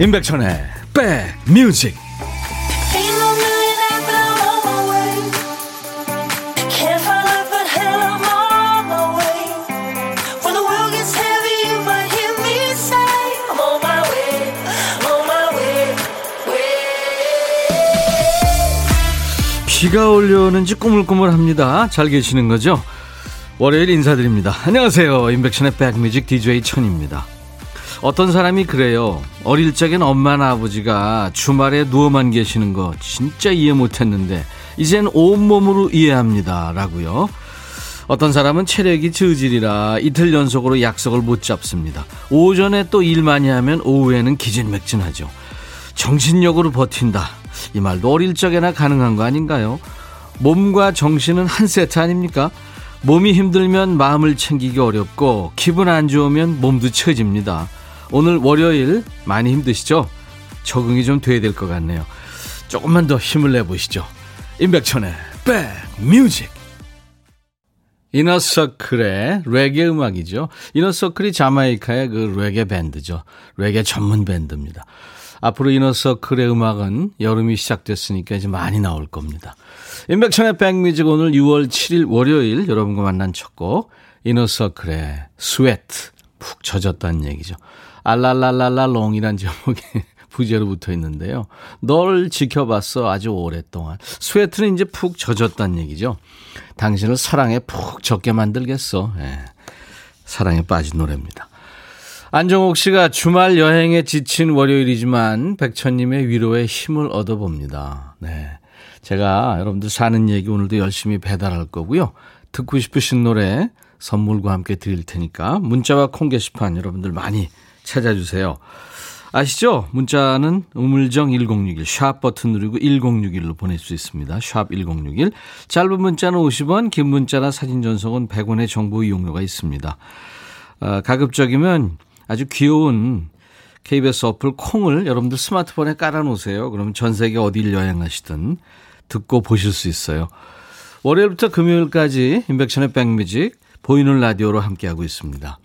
임백천의 백뮤직 비가 올려오는지 꾸물꾸물합니다. 잘 계시는 거죠? 월요일 인사드립니다. 안녕하세요. 임백천의 백뮤직 DJ 천입니다. 어떤 사람이 그래요. 어릴 적엔 엄마나 아버지가 주말에 누워만 계시는 거 진짜 이해 못했는데 이젠 온몸으로 이해합니다. 라고요. 어떤 사람은 체력이 저질이라 이틀 연속으로 약속을 못 잡습니다. 오전에 또 일 많이 하면 오후에는 기진맥진하죠. 정신력으로 버틴다. 이 말도 어릴 적에나 가능한 거 아닌가요? 몸과 정신은 한 세트 아닙니까? 몸이 힘들면 마음을 챙기기 어렵고 기분 안 좋으면 몸도 처집니다. 오늘 월요일 많이 힘드시죠? 적응이 좀 돼야 될 것 같네요. 조금만 더 힘을 내보시죠. 임백천의 백뮤직 이너서클의 레게 음악이죠. 이너서클이 자마이카의 그 레게 밴드죠. 레게 전문 밴드입니다. 앞으로 이너서클의 음악은 여름이 시작됐으니까 이제 많이 나올 겁니다. 임백천의 백뮤직 오늘 6월 7일 월요일 여러분과 만난 첫 곡 Inner Circle의 Sweat 푹 젖었다는 얘기죠. 알랄랄랄랄롱이란 제목이 부제로 붙어 있는데요. 널 지켜봤어 아주 오랫동안. Sweat는 이제 푹 젖었다는 얘기죠. 당신을 사랑에 푹 젖게 만들겠어. 예. 사랑에 빠진 노래입니다. 안정옥 씨가 주말 여행에 지친 월요일이지만 백천님의 위로에 힘을 얻어봅니다. 네. 제가 여러분들 사는 얘기 오늘도 열심히 배달할 거고요. 듣고 싶으신 노래 선물과 함께 드릴 테니까 문자와 콩 게시판 여러분들 많이 찾아주세요. 아시죠? 문자는 우물정 1061, 샵 버튼 누르고 1061로 보낼 수 있습니다. 샵 1061. 짧은 문자는 50원, 긴 문자나 사진 전송은 100원의 정보 이용료가 있습니다. 어, 가급적이면 아주 귀여운 KBS 어플 콩을 여러분들 스마트폰에 깔아놓으세요. 그러면 전 세계 어딜 여행하시든 듣고 보실 수 있어요. 월요일부터 금요일까지 인백션의 백뮤직 보이는 라디오로 함께하고 있습니다.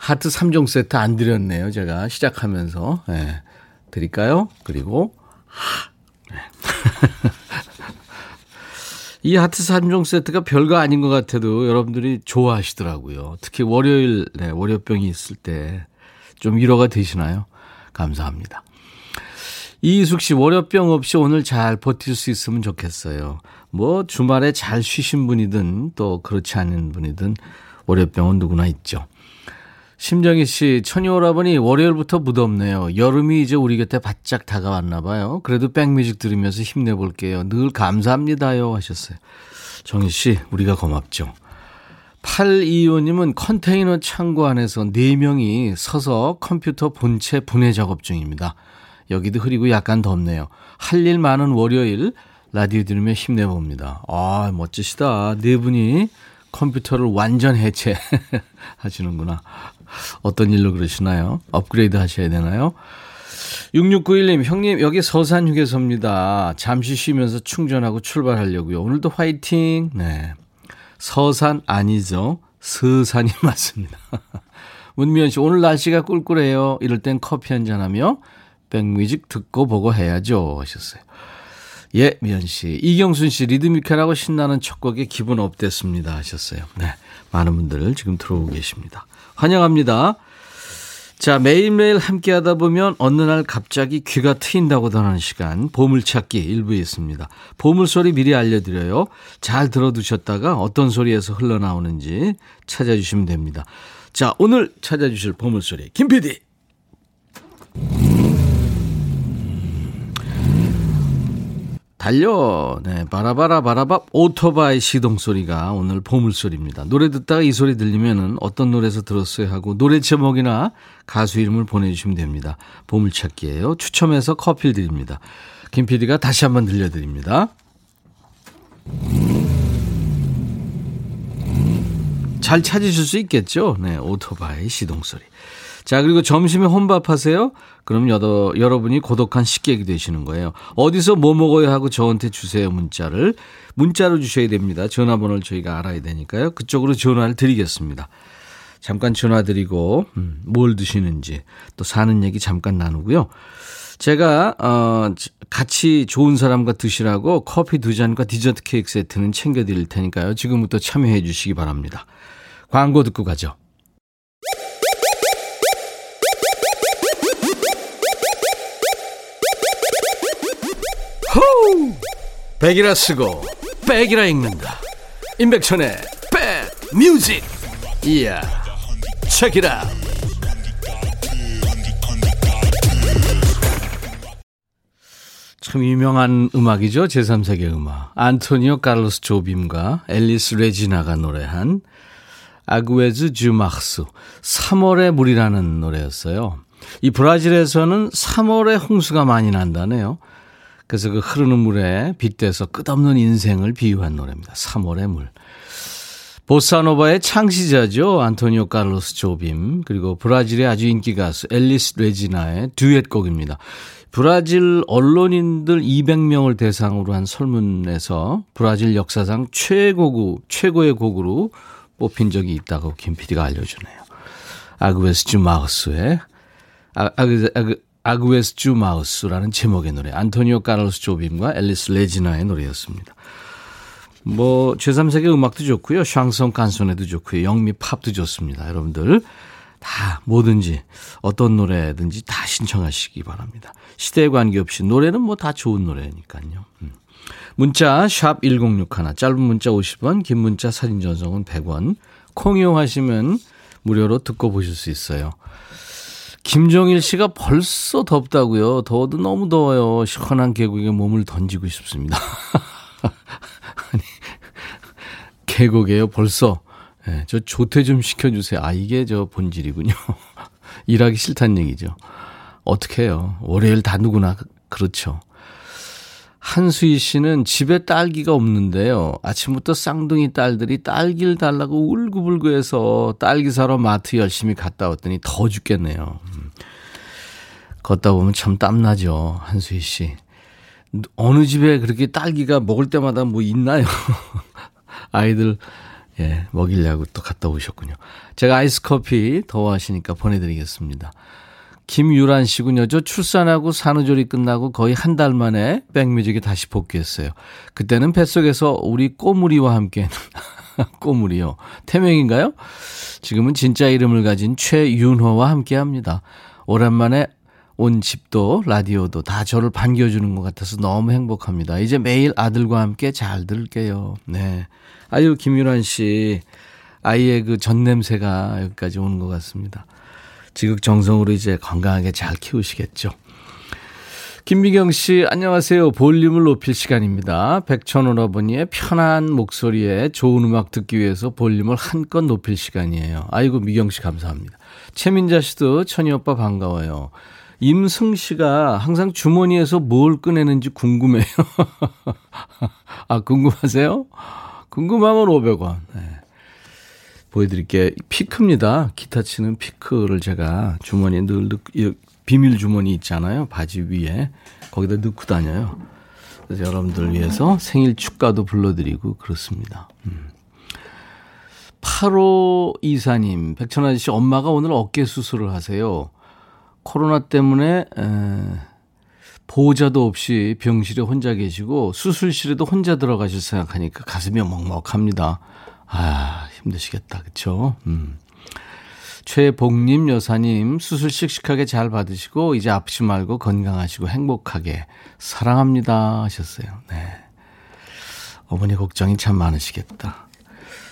하트 3종 세트 안 드렸네요. 제가 시작하면서. 네. 드릴까요? 그리고, 하. 네. 이 하트 3종 세트가 별거 아닌 것 같아도 여러분들이 좋아하시더라고요. 특히 월요일, 네, 월요병이 있을 때 좀 위로가 되시나요? 감사합니다. 이숙 씨, 월요병 없이 오늘 잘 버틸 수 있으면 좋겠어요. 뭐, 주말에 잘 쉬신 분이든 또 그렇지 않은 분이든 월요병은 누구나 있죠. 심정희 씨, 천이오라버니 월요일부터 무덥네요. 여름이 이제 우리 곁에 바짝 다가왔나 봐요. 그래도 백뮤직 들으면서 힘내볼게요. 늘 감사합니다요. 하셨어요. 정희 씨, 우리가 고맙죠. 825님은 컨테이너 창고 안에서 4명이 서서 컴퓨터 본체 분해 작업 중입니다. 여기도 흐리고 약간 덥네요. 할 일 많은 월요일 라디오 들으며 힘내봅니다. 아, 멋지시다. 네 분이 컴퓨터를 완전 해체 하시는구나. 어떤 일로 그러시나요? 업그레이드 하셔야 되나요? 6691님, 형님, 여기 서산 휴게소입니다. 잠시 쉬면서 충전하고 출발하려고요. 오늘도 화이팅! 네. 서산 아니죠. 서산이 맞습니다. 문미연 씨, 오늘 날씨가 꿀꿀해요. 이럴 땐 커피 한잔 하며 백뮤직 듣고 보고 해야죠. 하셨어요. 예, 미연 씨. 이경순 씨, 리드미컬하고 신나는 첫 곡에 기분 업됐습니다. 하셨어요. 네. 많은 분들 지금 들어오고 계십니다. 환영합니다. 자, 매일매일 함께 하다 보면 어느 날 갑자기 귀가 트인다고 전하는 시간, 보물찾기 일부에 있습니다. 보물소리 미리 알려드려요. 잘 들어두셨다가 어떤 소리에서 흘러나오는지 찾아주시면 됩니다. 자, 오늘 찾아주실 보물소리, 김 PD! 달려. 네, 바라바라 바라밥 오토바이 시동 소리가 오늘 보물 소리입니다. 노래 듣다가 이 소리 들리면은 어떤 노래에서 들었어요 하고 노래 제목이나 가수 이름을 보내주시면 됩니다. 보물 찾기예요. 추첨해서 커피를 드립니다. 김 PD가 다시 한번 들려드립니다. 잘 찾으실 수 있겠죠? 네, 오토바이 시동 소리. 자, 그리고 점심에 혼밥 하세요? 그럼 여러, 여러분이 고독한 식객이 되시는 거예요. 어디서 뭐 먹어야 하고 저한테 주세요, 문자를. 문자로 주셔야 됩니다. 전화번호를 저희가 알아야 되니까요. 그쪽으로 전화를 드리겠습니다. 잠깐 전화 드리고 음, 뭘 드시는지 또 사는 얘기 잠깐 나누고요. 제가 어 같이 좋은 사람과 드시라고 커피 두 잔과 디저트 케이크 세트는 챙겨 드릴 테니까요. 지금부터 참여해 주시기 바랍니다. 광고 듣고 가죠. 호우! 백이라 쓰고 Back이라 읽는다. 임백천의 Back Music. 이야. 책이라. 참 유명한 음악이죠. 제3세계 음악. 안토니오 카를로스 조빔과 앨리스 레지나가 노래한 Águas de Março 3월의 물이라는 노래였어요. 이 브라질에서는 3월에 홍수가 많이 난다네요. 그래서 그 흐르는 물에 빗대서 끝없는 인생을 비유한 노래입니다. 3월의 물. 보사노바의 창시자죠. 안토니오 카를로스 조빔. 그리고 브라질의 아주 인기 가수 앨리스 레지나의 듀엣곡입니다. 브라질 언론인들 200명을 대상으로 한 설문에서 브라질 역사상 최고구, 최고의 곡으로 뽑힌 적이 있다고 김 PD가 알려주네요. 아그베스 주마우스의 아, 아그, 아그, Águas de Março라는 제목의 노래. 안토니오 카를로스 조빔과 앨리스 레지나의 노래였습니다. 뭐 제3세계 음악도 좋고요. 샹송 칸초네도 좋고요. 영미 팝도 좋습니다. 여러분들 다 뭐든지 어떤 노래든지 다 신청하시기 바랍니다. 시대에 관계없이 노래는 뭐 다 좋은 노래니까요. 음. 문자 샵 1061, 짧은 문자 50원, 긴 문자 사진 전송은 100원. 콩 이용하시면 무료로 듣고 보실 수 있어요. 김종일 씨가 벌써 덥다고요. 더워도 너무 더워요. 시원한 계곡에 몸을 던지고 싶습니다. 아니, 계곡에요, 벌써. 네, 저 조퇴 좀 시켜주세요. 아, 이게 저 본질이군요. 일하기 싫다는 얘기죠. 어떻게 해요. 월요일 다 누구나 그렇죠. 한수희 씨는 집에 딸기가 없는데요. 아침부터 쌍둥이 딸들이 딸기를 달라고 울고불고해서 딸기 사러 마트 열심히 갔다 왔더니 더 죽겠네요. 음. 걷다 보면 참 땀나죠. 한수희 씨. 어느 집에 그렇게 딸기가 먹을 때마다 뭐 있나요? 아이들, 예, 먹이려고 또 갔다 오셨군요. 제가 아이스 커피 더워하시니까 보내드리겠습니다. 김유란 씨군요. 저 출산하고 산후조리 끝나고 거의 한 달 만에 백뮤직에 다시 복귀했어요. 그때는 뱃속에서 우리 꼬물이와 함께 꼬물이요. 태명인가요? 지금은 진짜 이름을 가진 최윤호와 함께 합니다. 오랜만에 온 집도 라디오도 다 저를 반겨주는 것 같아서 너무 행복합니다. 이제 매일 아들과 함께 잘 들을게요. 네. 아유, 김유란 씨. 아이의 그 전 냄새가 여기까지 오는 것 같습니다. 지극정성으로 이제 건강하게 잘 키우시겠죠. 김미경 씨, 안녕하세요. 볼륨을 높일 시간입니다. 백천원 어머니의 편한 목소리에 좋은 음악 듣기 위해서 볼륨을 한껏 높일 시간이에요. 아이고, 미경 씨 감사합니다. 최민자 씨도 천희 오빠 반가워요. 임승 씨가 항상 주머니에서 뭘 꺼내는지 궁금해요. 아, 궁금하세요? 궁금하면 500원. 네. 보여드릴게요. 피크입니다. 기타 치는 피크를 제가 주머니에 늘 넣고, 비밀 주머니 있잖아요. 바지 위에. 거기다 넣고 다녀요. 그래서 여러분들 위해서 생일 축가도 불러드리고 그렇습니다. 음. 8호 이사님, 백천 아 저씨 엄마가 오늘 어깨 수술을 하세요. 코로나 때문에 에, 보호자도 없이 병실에 혼자 계시고 수술실에도 혼자 들어가실 생각하니까 가슴이 먹먹합니다. 아, 힘드시겠다. 그쵸? 음. 최복님 여사님, 수술 씩씩하게 잘 받으시고, 이제 아프지 말고 건강하시고 행복하게 사랑합니다. 하셨어요. 네. 어머니 걱정이 참 많으시겠다.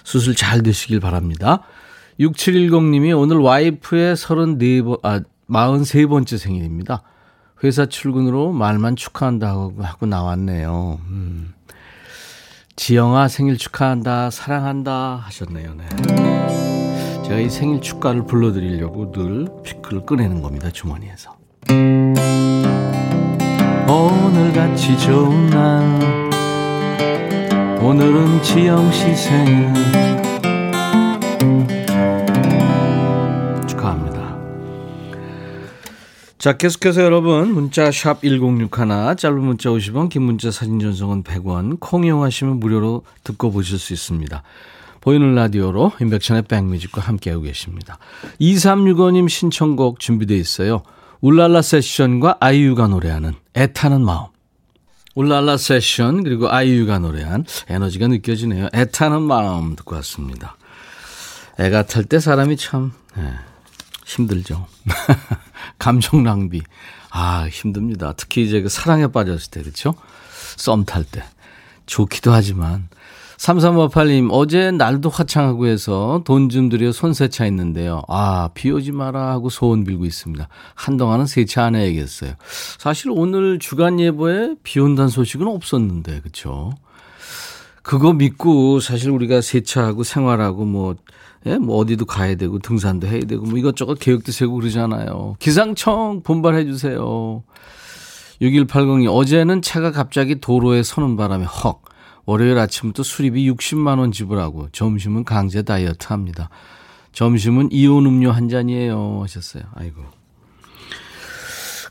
수술 잘 되시길 바랍니다. 6710님이 오늘 와이프의 34번, 아, 43번째 생일입니다. 회사 출근으로 말만 축하한다고 하고 나왔네요. 음. 지영아 생일 축하한다, 사랑한다 하셨네요. 네. 제가 이 생일 축가를 불러드리려고 늘 피크를 꺼내는 겁니다, 주머니에서. 오늘같이 좋은 날, 오늘은 지영 씨 생일. 자, 계속해서 여러분, 문자 샵 1061, 짧은 문자 50원, 긴 문자 사진 전송은 100원, 콩 이용하시면 무료로 듣고 보실 수 있습니다. 보이는 라디오로 인백션의 백뮤직과 함께하고 계십니다. 2365님 신청곡 준비되어 있어요. 울랄라 세션과 아이유가 노래하는 애타는 마음. 울랄라 세션 그리고 아이유가 노래한 에너지가 느껴지네요. 애타는 마음 듣고 왔습니다. 애가 탈 때 사람이 참 네, 힘들죠. 감정 낭비. 아 힘듭니다. 특히 이제 그 사랑에 빠졌을 때 그렇죠? 썸 탈 때. 좋기도 하지만 3358님, 어제 날도 화창하고 해서 돈 좀 들여 손 세차 했는데요. 아, 비 오지 마라 하고 소원 빌고 있습니다. 한동안은 세차 안 해야겠어요. 사실 오늘 주간 예보에 비 온다는 소식은 없었는데, 그쵸? 그거 믿고 사실 우리가 세차하고 생활하고 뭐, 예, 뭐 어디도 가야 되고 등산도 해야 되고 뭐 이것저것 계획도 세고 그러잖아요. 기상청 분발해 주세요. 6180이 어제는 차가 갑자기 도로에 서는 바람에 헉. 월요일 아침부터 수리비 60만 원 지불하고 점심은 강제 다이어트 합니다. 점심은 이온 음료 한 잔이에요 하셨어요. 아이고.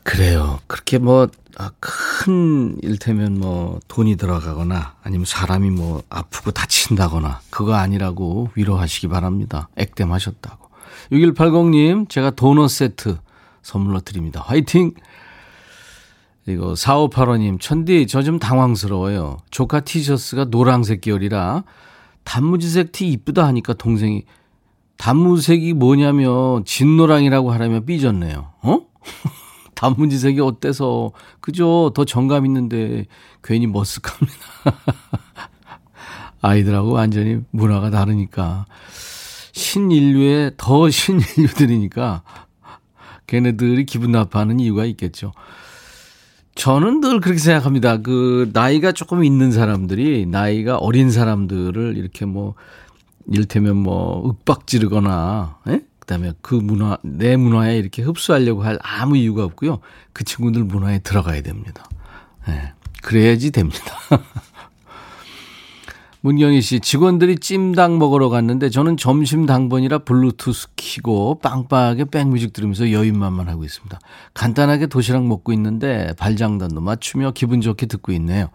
그래요. 그렇게 뭐, 아, 큰, 일테면 뭐, 돈이 들어가거나, 아니면 사람이 뭐, 아프고 다친다거나, 그거 아니라고 위로하시기 바랍니다. 액땜하셨다고. 6180님, 제가 도넛 세트 선물로 드립니다. 화이팅! 그리고 4585님, 천디, 저 좀 당황스러워요. 조카 티셔츠가 노란색 계열이라 단무지색 티 이쁘다 하니까 동생이 단무색이 뭐냐면 진노랑이라고 하라면 삐졌네요. 어? 단무지색이 어때서 그죠? 더 정감 있는데 괜히 머쓱합니다. 아이들하고 완전히 문화가 다르니까 신인류의 더 신인류들이니까 걔네들이 기분 나빠하는 이유가 있겠죠. 저는 늘 그렇게 생각합니다. 그, 나이가 조금 있는 사람들이, 나이가 어린 사람들을 이렇게 뭐, 일테면 뭐, 윽박 지르거나, 예? 그 다음에 그 문화, 내 문화에 이렇게 흡수하려고 할 아무 이유가 없고요. 그 친구들 문화에 들어가야 됩니다. 예. 그래야지 됩니다. 문경희 씨, 직원들이 찜닭 먹으러 갔는데 저는 점심 당번이라 블루투스 키고 빵빵하게 백뮤직 들으면서 여유만만 하고 있습니다. 간단하게 도시락 먹고 있는데 발장단도 맞추며 기분 좋게 듣고 있네요.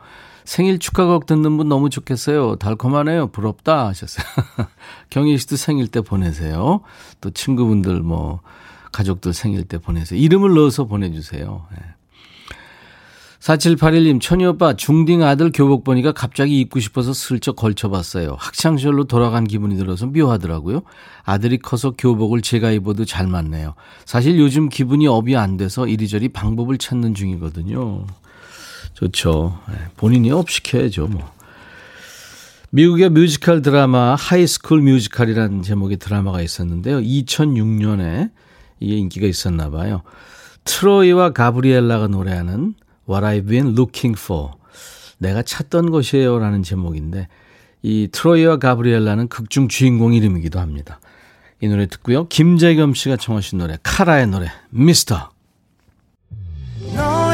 생일 축하곡 듣는 분 너무 좋겠어요. 달콤하네요. 부럽다 하셨어요. 경희 씨도 생일 때 보내세요. 또 친구분들 뭐 가족들 생일 때 보내세요. 이름을 넣어서 보내주세요. 네. 4781님, 천희 오빠, 중딩 아들 교복 보니까 갑자기 입고 싶어서 슬쩍 걸쳐봤어요. 학창시절로 돌아간 기분이 들어서 묘하더라고요. 아들이 커서 교복을 제가 입어도 잘 맞네요. 사실 요즘 기분이 up이 안 돼서 이리저리 방법을 찾는 중이거든요. 좋죠. 네, 본인이 up 시켜야죠, 뭐. 미국의 뮤지컬 드라마 High School Musical이라는 제목의 드라마가 있었는데요. 2006년에 이게 인기가 있었나 봐요. 트로이와 가브리엘라가 노래하는 What I've Been Looking For. 내가 찾던 것이에요. 라는 제목인데, 이 트로이와 가브리엘라는 극중 주인공 이름이기도 합니다. 이 노래 듣고요. 김재겸 씨가 청하신 노래, 카라의 노래, 미스터.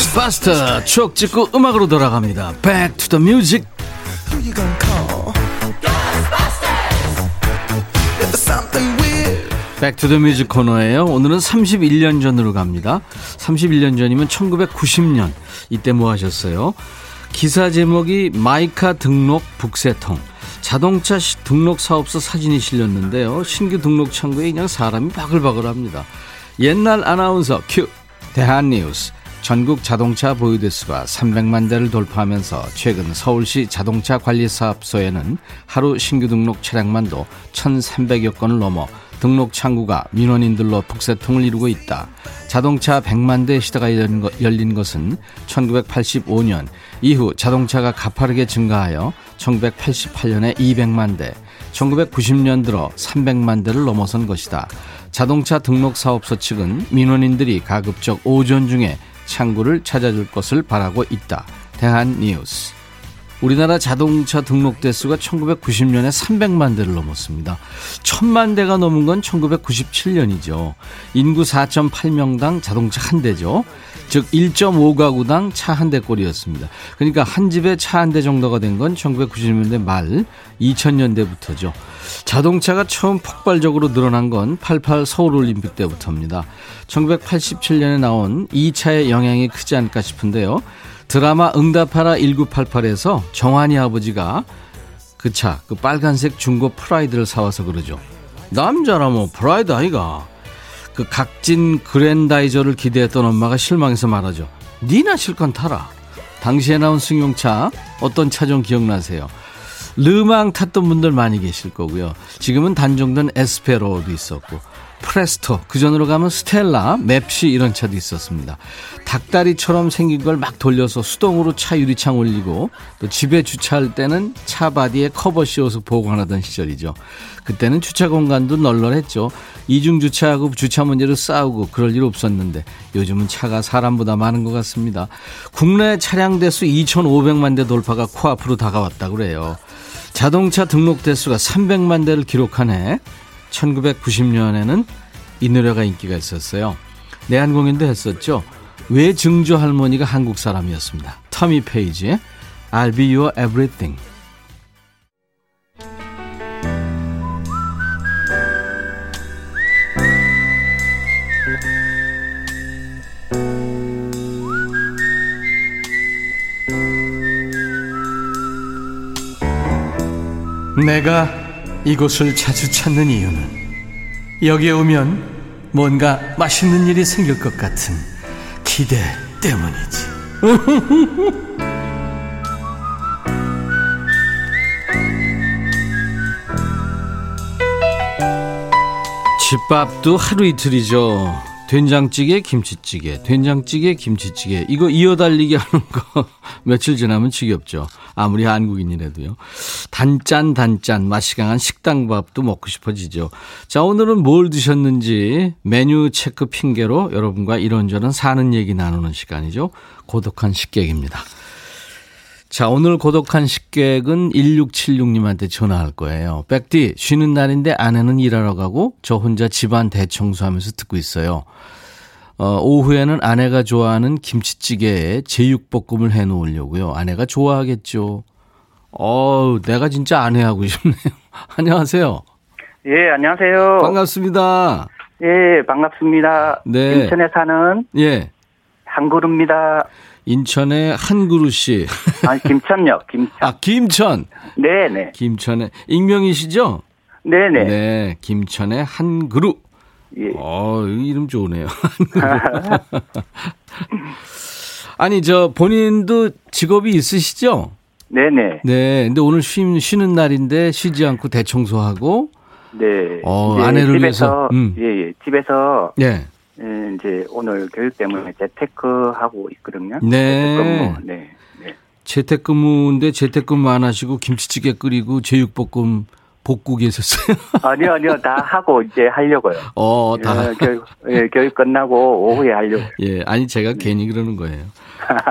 Ghostbuster 추억 찍고 음악으로 돌아갑니다. Back to the music. Back to the Music 코너예요. 오늘은 31년 전으로 갑니다. 31년 전이면 1990년. 이때 뭐 하셨어요? 기사 제목이 마이카 등록 북새통. 자동차 등록 사업소 사진이 실렸는데요. 신규 등록 창구에 그냥 사람이 바글바글합니다. 옛날 아나운서 큐 대한뉴스 전국 자동차 보유대수가 300만 대를 돌파하면서 최근 서울시 자동차 관리사업소에는 하루 신규 등록 차량만도 1,300여 건을 넘어 등록 창구가 민원인들로 북새통을 이루고 있다. 자동차 100만 대 시대가 열린 것은 1985년 이후 자동차가 가파르게 증가하여 1988년에 200만 대, 1990년 들어 300만 대를 넘어선 것이다. 자동차 등록 사업소 측은 민원인들이 가급적 오전 중에 창구를 찾아줄 것을 바라고 있다. 대한뉴스. 우리나라 자동차 등록 대수가 1990년에 300만 대를 넘었습니다. 1000만 대가 넘은 건 1997년이죠. 인구 4.8명당 자동차 한 대죠. 즉 1.5가구당 차 한 대꼴이었습니다. 그러니까 한 집에 차 한 대 정도가 된 건 1990년대 말 2000년대부터죠. 자동차가 처음 폭발적으로 늘어난 건 88 서울올림픽 때부터입니다. 1987년에 나온 이 차의 영향이 크지 않을까 싶은데요. 드라마 응답하라 1988에서 정환이 아버지가 그 차, 그 빨간색 중고 프라이드를 사와서 그러죠. 남자라모 프라이드 아이가. 그 각진 그랜다이저를 기대했던 엄마가 실망해서 말하죠. 니나 실컷 타라. 당시에 나온 승용차 어떤 차 좀 기억나세요? 르망 탔던 분들 많이 계실 거고요. 지금은 단종된 에스페로도 있었고 프레스토, 그 전으로 가면 스텔라, 맵시 이런 차도 있었습니다. 닭다리처럼 생긴 걸 막 돌려서 수동으로 차 유리창 올리고 또 집에 주차할 때는 차 body에 커버 씌워서 보관하던 시절이죠. 그때는 주차 공간도 널널했죠. 이중 주차하고 주차 문제로 싸우고 그럴 일 없었는데 요즘은 차가 사람보다 많은 것 같습니다. 국내 차량 대수 2,500만 대 돌파가 코앞으로 다가왔다 그래요. 자동차 등록 대수가 300만 대를 기록한 해 1990년에는 이 노래가 인기가 있었어요. 내한 공연도 했었죠. 외증조 할머니가 한국 사람이었습니다. 터미 페이지의 I'll be your everything. 내가 이곳을 자주 찾는 이유는 여기에 오면 뭔가 맛있는 일이 생길 것 같은 기대 때문이지. 집밥도 하루 이틀이죠. 된장찌개, 김치찌개, 된장찌개, 김치찌개. 이거 이어달리기 하는 거 며칠 지나면 지겹죠. 아무리 한국인이라도요. 단짠, 단짠, 맛이 강한 식당밥도 먹고 싶어지죠. 자, 오늘은 뭘 드셨는지 메뉴 체크 핑계로 여러분과 이런저런 사는 얘기 나누는 시간이죠. 고독한 식객입니다. 자, 오늘 고독한 식객은 1676님한테 전화할 거예요. 백디, 쉬는 날인데 아내는 일하러 가고 저 혼자 집안 대청소하면서 듣고 있어요. 어, 오후에는 아내가 좋아하는 김치찌개에 제육볶음을 해 놓으려고요. 아내가 좋아하겠죠. 어 내가 진짜 아내하고 싶네요. 안녕하세요. 예, 안녕하세요. 반갑습니다. 예, 반갑습니다. 네. 인천에 사는 예. 한그루입니다. 인천의 한그루 씨. 아, 김천요, 김천. 아, 김천. 네, 네. 김천의 익명이시죠? 네, 네. 네, 김천의 한그루. 예. 어, 이름 좋으네요. 아니, 저 본인도 직업이 있으시죠? 네네. 네. 근데 오늘 쉬, 쉬는 날인데 쉬지 않고 대청소하고. 네. 어, 아내를 집에서, 위해서. 음. 예, 예. 집에서. 네. 예, 이제 오늘 교육 때문에 재테크 하고 있거든요. 네. 재택근무. 네. 네. 재택근무인데 재택근무 안 하시고 김치찌개 끓이고 제육볶음 볶고 계셨어요? 아니요, 아니요. 다 하고 이제 하려고요. 어, 다. 예, 교육, 예, 교육 끝나고 오후에 하려고. 예, 아니, 제가 괜히 그러는 거예요.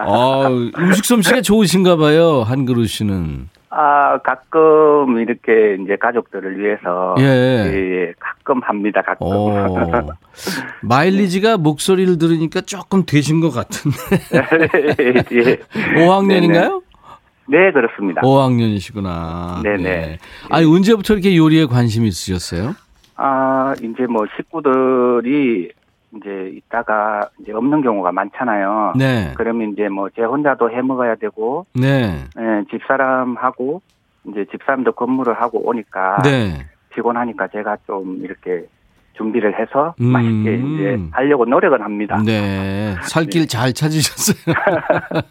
어, 음식 솜씨가 좋으신가 봐요, 한 그릇이는. 아, 가끔 이렇게 이제 가족들을 위해서. 예. 예, 가끔 합니다, 가끔. 어, 마일리지가 목소리를 들으니까 조금 되신 것 같은데. 예. 5학년인가요? 네, 그렇습니다. 5학년이시구나. 네네. 네. 아니, 언제부터 이렇게 요리에 관심이 있으셨어요? 아, 이제 뭐 식구들이 이제 있다가 이제 없는 경우가 많잖아요. 네. 그러면 이제 뭐 제 혼자도 해 먹어야 되고, 네. 네 집사람하고 이제 집사람도 근무를 하고 오니까 네. 피곤하니까 제가 좀 이렇게 준비를 해서 음. 맛있게 이제 하려고 노력은 합니다. 네. 살길 네. 잘 찾으셨어요.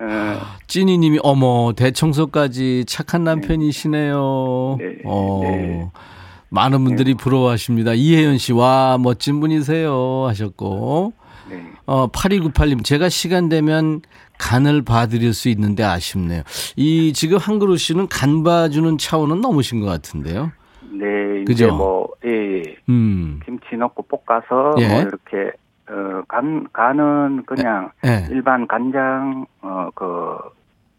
어. 찐이 님이 어머, 대청소까지 착한 남편이시네요. 네. 어. 네. 많은 분들이 네. 부러워하십니다. 이혜연 씨, 와, 멋진 분이세요. 하셨고. 네. 어, 8298님, 제가 시간 되면 간을 봐드릴 수 있는데 아쉽네요. 이 지금 한그루 씨는 간 봐주는 차원은 넘으신 것 같은데요. 네, 그죠? 뭐, 예, 예. 음. 김치 넣고 볶아서 예. 뭐 이렇게 어, 간 간은 그냥 예. 일반 간장 어 그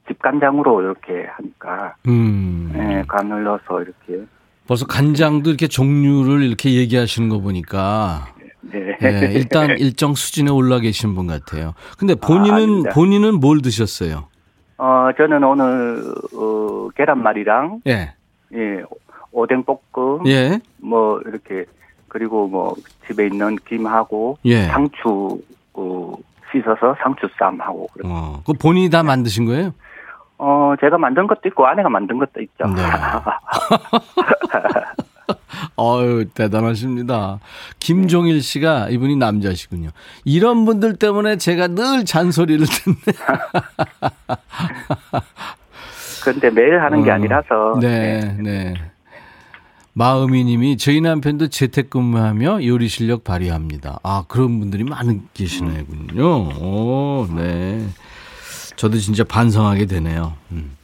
집간장으로 이렇게 하니까 음. 예, 간을 넣어서 이렇게 벌써 간장도 이렇게 종류를 이렇게 얘기하시는 거 보니까 네. 네. 일단 일정 수준에 올라 계신 분 같아요. 근데 본인은 아, 본인은 뭘 드셨어요? 어 저는 오늘 어, 계란말이랑 예. 예 오뎅 볶음 예. 뭐 이렇게 그리고 뭐 집에 있는 김하고 예. 상추 어, 씻어서 상추쌈하고 그렇게. 어, 그 본인이 다 만드신 거예요? 어, 제가 만든 것도 있고 아내가 만든 것도 있죠. 네. 어유 대단하십니다. 김종일 씨가 이분이 남자시군요. 이런 분들 때문에 제가 늘 잔소리를 듣네. 그런데 매일 하는 게 어, 아니라서. 네, 네. 네. 마음이 님이 저희 남편도 재택근무하며 요리 실력 발휘합니다. 아, 그런 분들이 많은 계시네군요. 오, 네. 저도 진짜 반성하게 되네요. 음.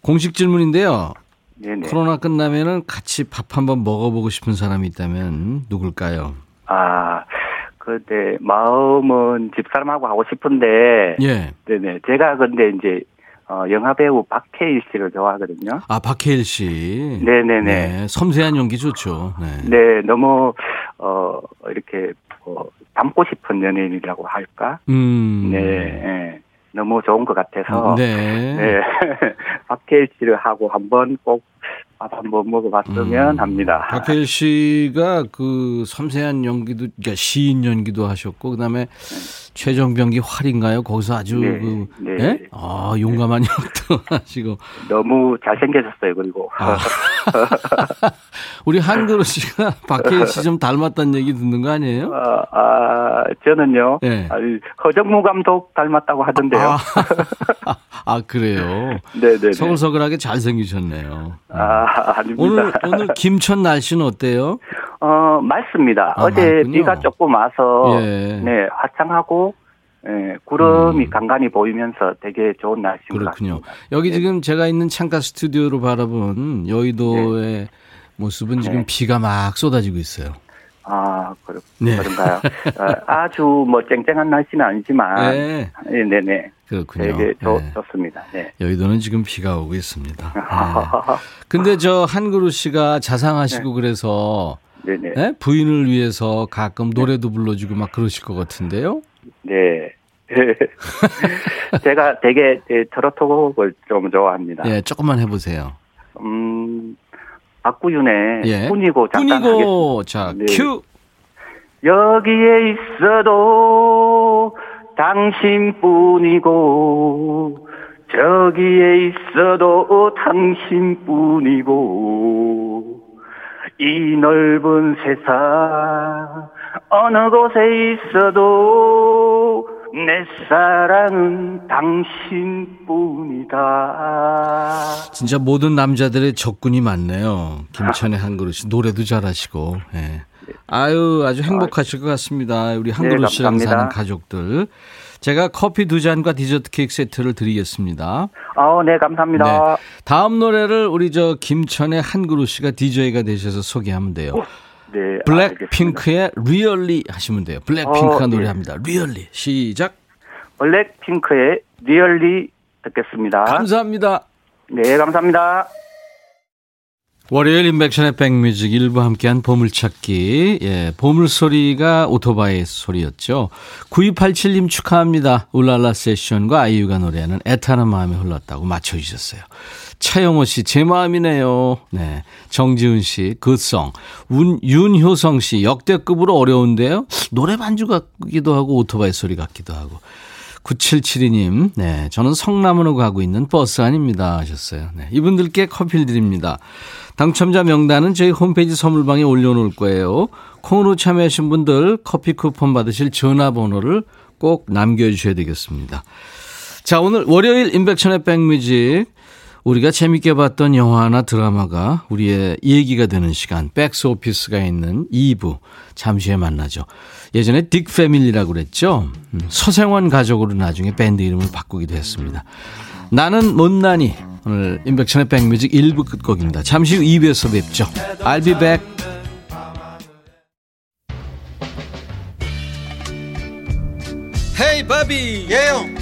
공식 질문인데요. 네네. 코로나 끝나면은 같이 밥 한번 먹어보고 싶은 사람이 있다면 누굴까요? 아, 근데 마음은 집사람하고 하고 싶은데. 예. 네네. 제가 근데 이제 어, 영화 배우 박해일 씨를 좋아하거든요. 아, 박해일 씨. 네네네. 네, 섬세한 연기 좋죠. 네. 네, 너무, 어, 이렇게, 어, 닮고 싶은 연예인이라고 할까? 음. 네, 네. 너무 좋은 것 같아서. 네. 네. 박해일 씨를 하고 한번 꼭밥 한번 먹어봤으면 음. 합니다. 박해일 씨가 그 섬세한 연기도, 그러니까 시인 연기도 하셨고, 그 다음에 네. 최정병기 활인가요? 거기서 아주 네. 그, 네. 네? 아, 용감한 역도 하시고. 너무 잘생겨졌어요, 그리고. 아. 우리 한그루 씨가 박해일 씨 좀 닮았다는 얘기 듣는 거 아니에요? 아, 아 저는요. 네. 허정무 감독 닮았다고 하던데요. 아, 아 그래요? 네네. 서글서글하게 잘생기셨네요. 아, 아닙니다. 오늘, 오늘 김천 날씨는 어때요? 어, 맑습니다. 아, 어제 맑군요. 비가 조금 와서, 예. 네, 화창하고, 예, 구름이 음. 간간히 보이면서 되게 좋은 날씨인 그렇군요. 여기 네. 지금 제가 있는 창가 스튜디오로 바라본 여의도의 네. 모습은 지금 네. 비가 막 쏟아지고 있어요. 아, 그렇, 네. 그런가요? 어, 아주 뭐 쨍쨍한 날씨는 아니지만, 네. 네, 네. 네. 그렇군요. 되게 좋, 네. 좋습니다. 네. 여의도는 지금 비가 오고 있습니다. 네. 근데 저 한그루 씨가 자상하시고 네. 그래서. 네? 부인을 위해서 가끔 노래도 불러주고 막 그러실 것 같은데요? 네. 제가 되게 트로트곡을 좀 좋아합니다. 예, 조금만 해보세요. 음, 박구윤의 예. 뿐이고 잠깐 뿐이고 자 네. 큐 여기에 있어도 당신뿐이고 저기에 있어도 당신뿐이고 이 넓은 세상 어느 곳에 있어도 내 사랑은 당신뿐이다. 진짜 모든 남자들의 적군이 많네요. 김천의 한 그릇이 노래도 잘하시고. 예. 아유 아주 행복하실 것 같습니다. 우리 한 네, 그릇이랑 사는 가족들. 제가 커피 두 잔과 디저트 케이크 세트를 드리겠습니다. 아, 네, 감사합니다. 네. 다음 노래를 우리 저 김천의 한 그릇 씨가 DJ가 되셔서 소개하면 돼요. 오. 네. 블랙핑크의 Really 하시면 돼요. 블랙핑크가 어, 네. 노래합니다. Really. 시작. 블랙핑크의 Really 듣겠습니다. 감사합니다. 네, 감사합니다. 월요일 임백천의 백뮤직 일부 함께한 보물찾기. 예, 보물소리가 오토바이 소리였죠. 9287님 축하합니다. 울랄라 세션과 아이유가 노래하는 애타는 마음에 흘렀다고 맞춰주셨어요. 차영호 씨, 제 마음이네요. 네. 정지훈 씨, 굿송. 운, 윤효성 씨, 역대급으로 어려운데요? 노래 반주 같기도 하고 오토바이 소리 같기도 하고. 9772님, 네, 저는 성남으로 가고 있는 버스 안입니다. 하셨어요. 네, 이분들께 커피를 드립니다. 당첨자 명단은 저희 홈페이지 선물방에 올려놓을 거예요. 콩으로 참여하신 분들 커피 쿠폰 받으실 전화번호를 꼭 남겨주셔야 되겠습니다. 자, 오늘 월요일 인백천의 백뮤직. 우리가 재밌게 봤던 영화나 드라마가 우리의 얘기가 되는 시간, 백스 오피스가 있는 2부. 잠시 후에 만나죠. 예전에 딕 패밀리라고 그랬죠. 음, 서생원 가족으로 나중에 밴드 이름을 바꾸기도 했습니다. 나는 못나니. 오늘 인백천의 백뮤직 1부 끝곡입니다. 잠시 후 2부에서 뵙죠. I'll be back. 헤이 바비 예영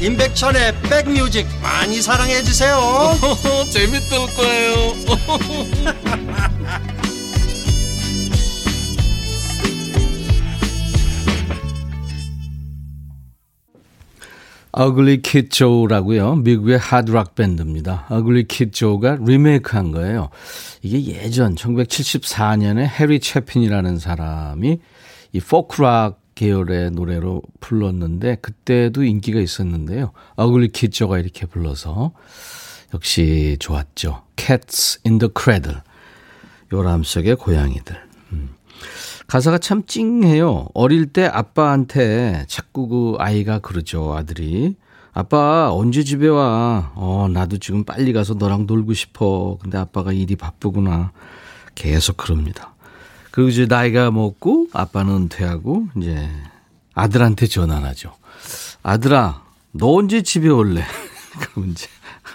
임백천의 백뮤직 많이 사랑해 주세요. 재밌을 거예요. 어글리 킷 조라고요. 미국의 하드락 밴드입니다. 어글리 킷 조가 리메이크한 거예요. 이게 예전 1974년에 해리 채핀이라는 사람이 이 포크락 계열의 노래로 불렀는데 그때도 인기가 있었는데요. 어글리 키저가 이렇게 불러서 역시 좋았죠. Cats in the Cradle. 요람 속의 고양이들. 음. 가사가 참 찡해요. 어릴 때 아빠한테 자꾸 그 아이가 그러죠. 아들이. 아빠 언제 집에 와? 어 나도 지금 빨리 가서 너랑 놀고 싶어. 근데 아빠가 일이 바쁘구나. 계속 그럽니다. 그리고 이제 나이가 먹고 아빠는 은퇴하고 이제 아들한테 전화하죠. 아들아, 너 언제 집에 올래? 그럼 이제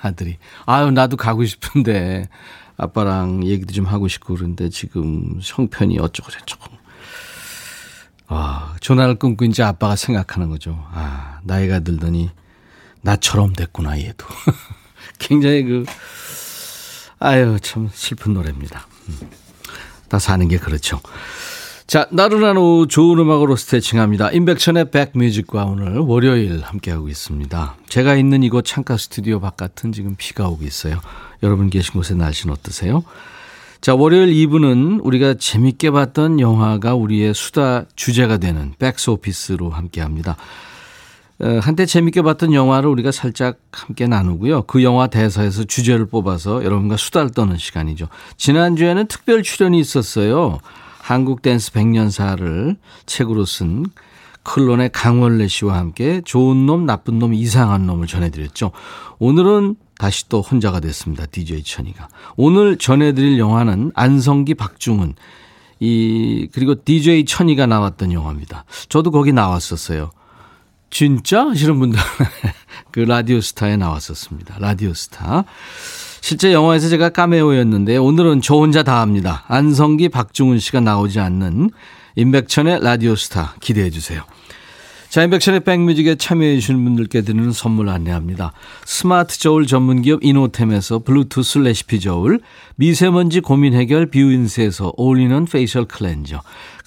아들이 아유 나도 가고 싶은데 아빠랑 얘기도 좀 하고 싶고 그런데 지금 형편이 어쩌고 저쩌고. 아, 전화를 끊고 이제 아빠가 생각하는 거죠. 아, 나이가 들더니 나처럼 됐구나 얘도. 굉장히 그 아유 참 슬픈 노래입니다. 음. 다 사는 게 그렇죠. 자, 나른한 오후 좋은 음악으로 스트레칭합니다. 임백천의 백뮤직과 오늘 월요일 함께하고 있습니다. 제가 있는 이곳 창가 스튜디오 바깥은 지금 비가 오고 있어요. 여러분 계신 곳의 날씨는 어떠세요? 자, 월요일 2부는 우리가 재밌게 봤던 영화가 우리의 수다 주제가 되는 백스 오피스로 함께합니다. 어, 한때 재밌게 봤던 영화를 우리가 살짝 함께 나누고요. 그 영화 대사에서 주제를 뽑아서 여러분과 수다를 떠는 시간이죠. 지난주에는 특별 출연이 있었어요. 한국 댄스 100년사를 책으로 쓴 클론의 강원래 씨와 함께 좋은 놈, 나쁜 놈, 이상한 놈을 전해드렸죠. 오늘은 다시 또 혼자가 됐습니다. DJ 천이가. 오늘 전해드릴 영화는 안성기, 박중훈, 이, 그리고 DJ 천이가 나왔던 영화입니다. 저도 거기 나왔었어요. 진짜 하시는 분들 그 라디오스타에 나왔었습니다. 라디오스타. 실제 영화에서 제가 까메오였는데 오늘은 저 혼자 다 합니다. 안성기, 박중훈 씨가 나오지 않는 임백천의 라디오스타 기대해 주세요. 자, 임백천의 백뮤직에 참여해 주시는 분들께 드리는 선물 안내합니다. 스마트 저울 전문기업 이노템에서 블루투스 레시피 저울, 미세먼지 고민 해결 뷰인스에서 올리는 facial 클렌저,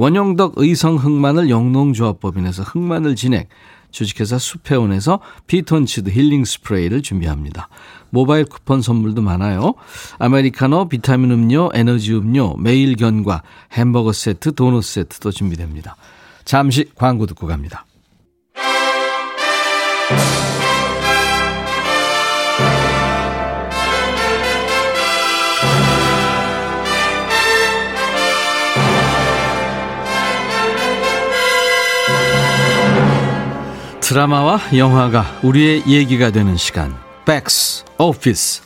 원형덕 의성 흑마늘 영농조합법인에서 흑마늘 진액, 주식회사 수페온에서 피톤치드 힐링 스프레이를 준비합니다. 모바일 쿠폰 선물도 많아요. 아메리카노, 비타민 음료, 에너지 음료, 매일 견과, 햄버거 세트, 도넛 세트도 준비됩니다. 잠시 광고 듣고 갑니다. 드라마와 영화가 우리의 얘기가 되는 시간. 백스 오피스.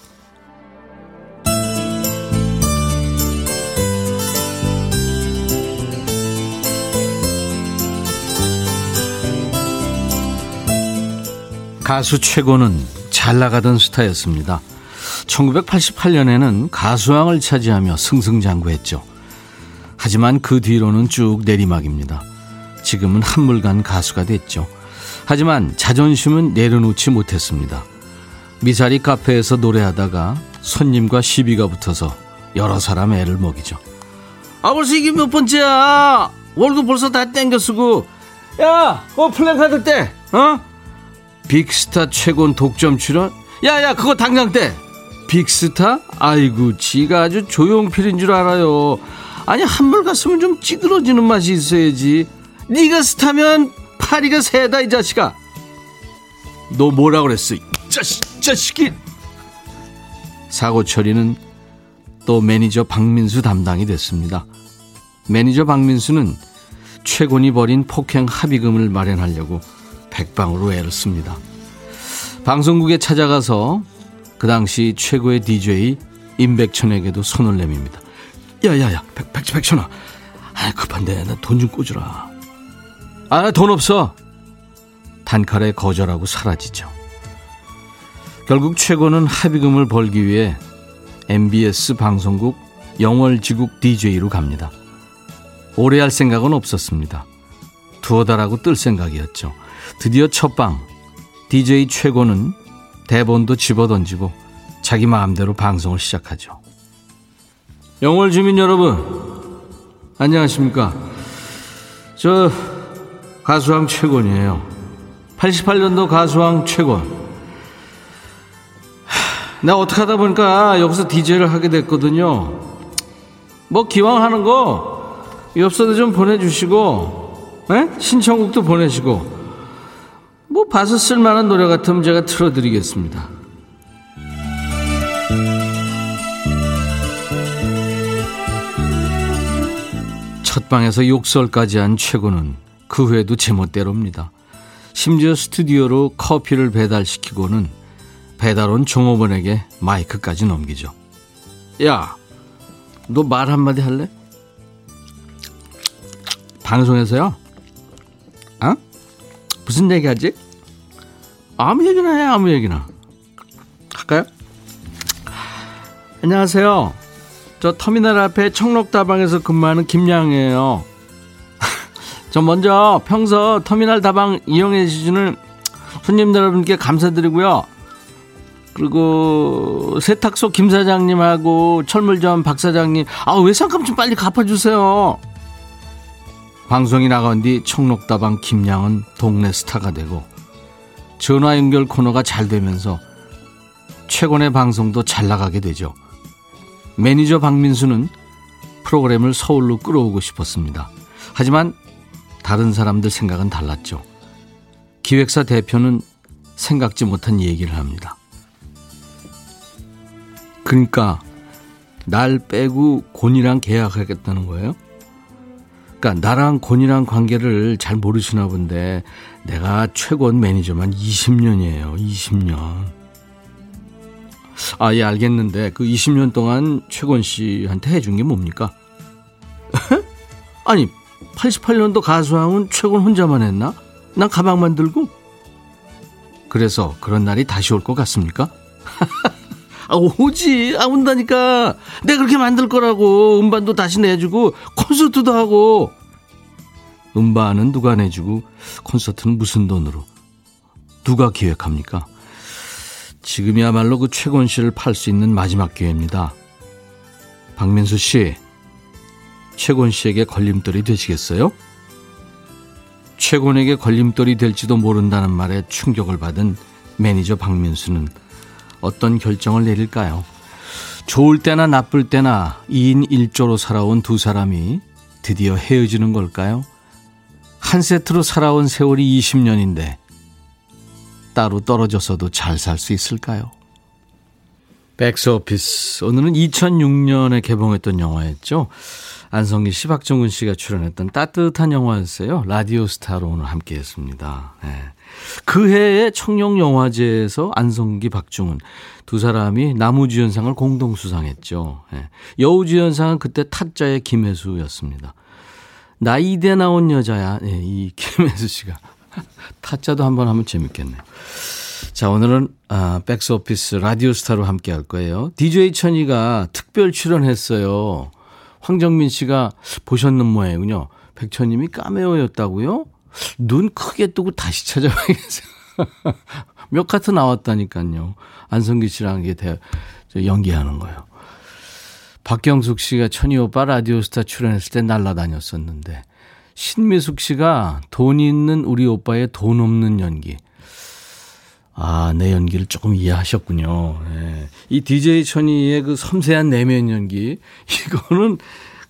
가수 최고는 잘 나가던 스타였습니다. 1988년에는 가수왕을 차지하며 승승장구했죠. 하지만 그 뒤로는 쭉 내리막입니다. 지금은 한물간 가수가 됐죠. 하지만 자존심은 내려놓지 못했습니다. 미사리 카페에서 노래하다가 손님과 시비가 붙어서 여러 사람 애를 먹이죠. 아 벌써 이게 몇 번째야? 월급 벌써 다 땡겨 쓰고 야, 어 플랜카드 때, 어? Big star 최곤 독점 출연? 야, 야, 그거 당장 때. Big star? 아이고, 지가 아주 조용필인 줄 알아요. 아니, 한물 갔으면 좀 찌그러지는 맛이 있어야지. 네가 스타면 파리가 새다, 이 자식아. 너 뭐라 그랬어? 이 자식, 자식이. 사고 처리는 또 매니저 박민수 담당이 됐습니다. 매니저 박민수는 최곤이 벌인 폭행 합의금을 마련하려고 백방으로 애를 씁니다. 방송국에 찾아가서 그 당시 최고의 DJ 임백천에게도 손을 내밉니다. 야야야 백, 백, 백천아 아 급한데 나 돈 좀 꽂으라. 아 돈 없어. 단칼에 거절하고 사라지죠. 결국 최고는 합의금을 벌기 위해 MBS 방송국 영월지국 DJ로 갑니다. 오래 할 생각은 없었습니다. 두어 달하고 뜰 생각이었죠. 드디어 첫방 DJ 최고는 대본도 집어던지고 자기 마음대로 방송을 시작하죠. 영월 주민 여러분, 안녕하십니까. 저 가수왕 최곤이에요. 88년도 가수왕 최곤. 내가 어떻게 하다 보니까 여기서 DJ를 하게 됐거든요. 뭐 기왕 하는 거 엽서도 좀 보내주시고 에? 예? 신청곡도 보내시고 뭐 봐서 쓸만한 노래 같으면 제가 틀어드리겠습니다. 첫 방에서 욕설까지 한 최고는 그 후에도 제멋대로입니다. 심지어 스튜디오로 커피를 배달시키고는 배달 온 종업원에게 마이크까지 넘기죠. 야, 너 말 한마디 할래? 방송에서요? 어? 무슨 얘기 하지? 아무 얘기나 해, 아무 얘기나. 할까요? 안녕하세요. 저 터미널 앞에 청록다방에서 근무하는 김양이에요. 저 먼저 평소 터미널 다방 이용해 주시는 손님들 여러분께 감사드리고요. 그리고 세탁소 김 사장님하고 철물점 박 사장님, 아 외상값 좀 빨리 갚아주세요. 방송이 나간 뒤 청록다방 김양은 동네 스타가 되고 전화 연결 코너가 잘 되면서 최근의 방송도 잘 나가게 되죠. 매니저 박민수는 프로그램을 서울로 끌어오고 싶었습니다. 하지만 다른 사람들 생각은 달랐죠. 기획사 대표는 생각지 못한 얘기를 합니다. 그러니까 날 빼고 곤이랑 계약하겠다는 거예요? 그러니까 나랑 곤이랑 관계를 잘 모르시나 본데 내가 최고원 매니저만 20년이에요. 20년. 아, 예, 알겠는데 그 20년 동안 최권 씨한테 해준 게 뭡니까? 아니, 88년도 가수왕은 최권 혼자만 했나? 난 가방만 들고? 그래서 그런 날이 다시 올 것 같습니까? 아, 오지. 아, 온다니까. 내가 그렇게 만들 거라고. 음반도 다시 내주고, 콘서트도 하고. 음반은 누가 내주고, 콘서트는 무슨 돈으로? 누가 기획합니까? 지금이야말로 그 최곤 씨를 팔 수 있는 마지막 기회입니다. 박민수 씨, 최곤 씨에게 걸림돌이 되시겠어요? 최곤에게 걸림돌이 될지도 모른다는 말에 충격을 받은 매니저 박민수는 어떤 결정을 내릴까요? 좋을 때나 나쁠 때나 2인 1조로 살아온 두 사람이 드디어 헤어지는 걸까요? 한 세트로 살아온 세월이 20년인데 따로 떨어져서도 잘 살 수 있을까요? 백스 오피스 오늘은 2006년에 개봉했던 영화였죠. 안성기 씨, 박중훈 씨가 출연했던 따뜻한 영화였어요. 라디오 스타로 오늘 함께 했습니다. 네. 그 해에 청룡영화제에서 안성기, 박중훈 두 사람이 나무주연상을 공동 수상했죠. 예. 여우주연상은 그때 타짜의 김혜수였습니다. 나이대 나온 여자야. 예, 이 김혜수 씨가 타짜도 한번 하면 재밌겠네요. 자, 오늘은 아, 백스 오피스 라디오 스타로 함께 할 거예요. DJ 천이가 특별 출연했어요. 황정민 씨가 보셨는 모양이군요. 백천님이 까메오였다고요? 눈 크게 뜨고 다시 찾아봐야겠어요. 몇 카트 나왔다니까요. 안성기 씨랑 이게 대, 연기하는 거예요. 박경숙 씨가 천이 오빠 라디오스타 출연했을 때 날라다녔었는데 신미숙 씨가 돈 있는 우리 오빠의 돈 없는 연기. 아, 내 연기를 조금 이해하셨군요. 네. 이 DJ 천이의 그 섬세한 내면 연기, 이거는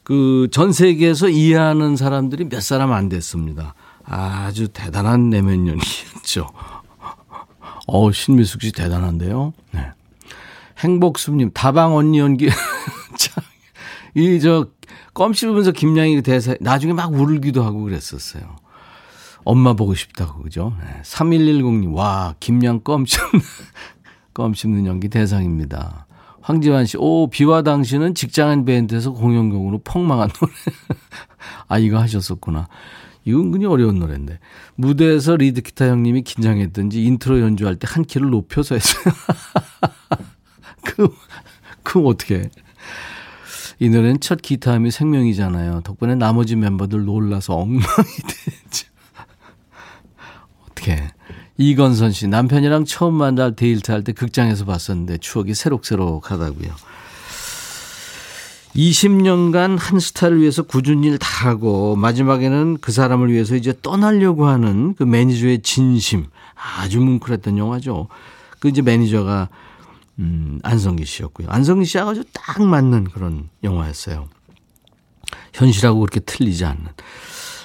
그 전 세계에서 이해하는 사람들이 몇 사람 안 됐습니다. 아주 대단한 내면 연기였죠. 어, 신미숙 씨 대단한데요. 네. 행복수님, 다방 언니 연기. 참, 이, 저, 껌 씹으면서 김양희 대사, 나중에 막 울기도 하고 그랬었어요. 엄마 보고 싶다고, 그죠? 네. 3110님, 와, 김양 껌 씹는, 껌 씹는 연기 대상입니다. 황지환 씨, 오, 비와 당신은 직장인 밴드에서 공연곡으로 폭망한 노래. 아, 이거 하셨었구나. 이거 은근히 어려운 노래인데. 무대에서 리드기타 형님이 긴장했던지 인트로 연주할 때 한 키를 높여서 했어요. 그, 그 어떻게. 이 노래는 첫 기타음이 생명이잖아요. 덕분에 나머지 멤버들 놀라서 엉망이 되죠. 어떻게. 이건선 씨, 남편이랑 처음 만날 데이트 할 때 극장에서 봤었는데 추억이 새록새록하다고요. 20년간 한 스타를 위해서 꾸준히 일 다 하고 마지막에는 그 사람을 위해서 이제 떠나려고 하는 그 매니저의 진심 아주 뭉클했던 영화죠. 그 이제 매니저가 음, 안성기 씨였고요. 안성기 씨하고 아주 딱 맞는 그런 영화였어요. 현실하고 그렇게 틀리지 않는.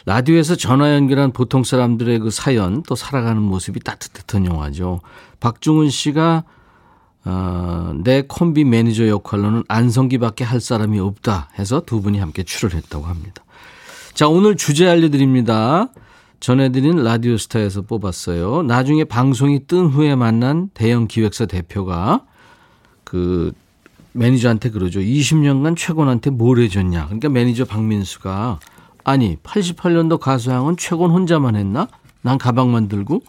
라디오에서 전화 연결한 보통 사람들의 그 사연 또 살아가는 모습이 따뜻했던 영화죠. 박중훈 씨가 어, 내 콤비 매니저 역할로는 안성기밖에 할 사람이 없다 해서 두 분이 함께 출연했다고 합니다. 자, 오늘 주제 알려드립니다. 전해드린 라디오스타에서 뽑았어요. 나중에 방송이 뜬 후에 만난 대형 기획사 대표가 그 매니저한테 그러죠. 20년간 최곤한테 뭘 해줬냐. 그러니까 매니저 박민수가 아니 88년도 가수왕은 최곤 혼자만 했나? 난 가방만 들고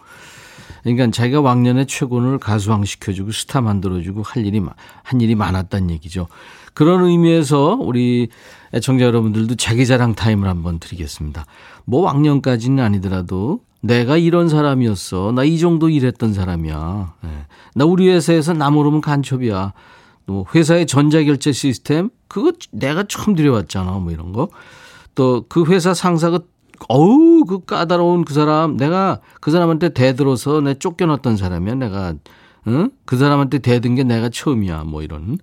그러니까 자기가 왕년에 최곤을 가수왕 시켜주고 스타 만들어주고 할 일이 한 일이 많았다는 얘기죠. 그런 의미에서 우리 애청자 여러분들도 자기 자랑 타임을 한번 드리겠습니다. 뭐 왕년까지는 아니더라도 내가 이런 사람이었어. 나 이 정도 일했던 사람이야. 네. 나 우리 회사에서 나 모르면 간첩이야. 뭐 회사의 전자결제 시스템 그거 내가 처음 들여왔잖아. 뭐 이런 거. 또 그 회사 상사가 어우 그 까다로운 그 사람 내가 그 사람한테 대들어서 내 쫓겨났던 사람이야. 내가 응? 그 사람한테 대든 게 내가 처음이야. 뭐 이런.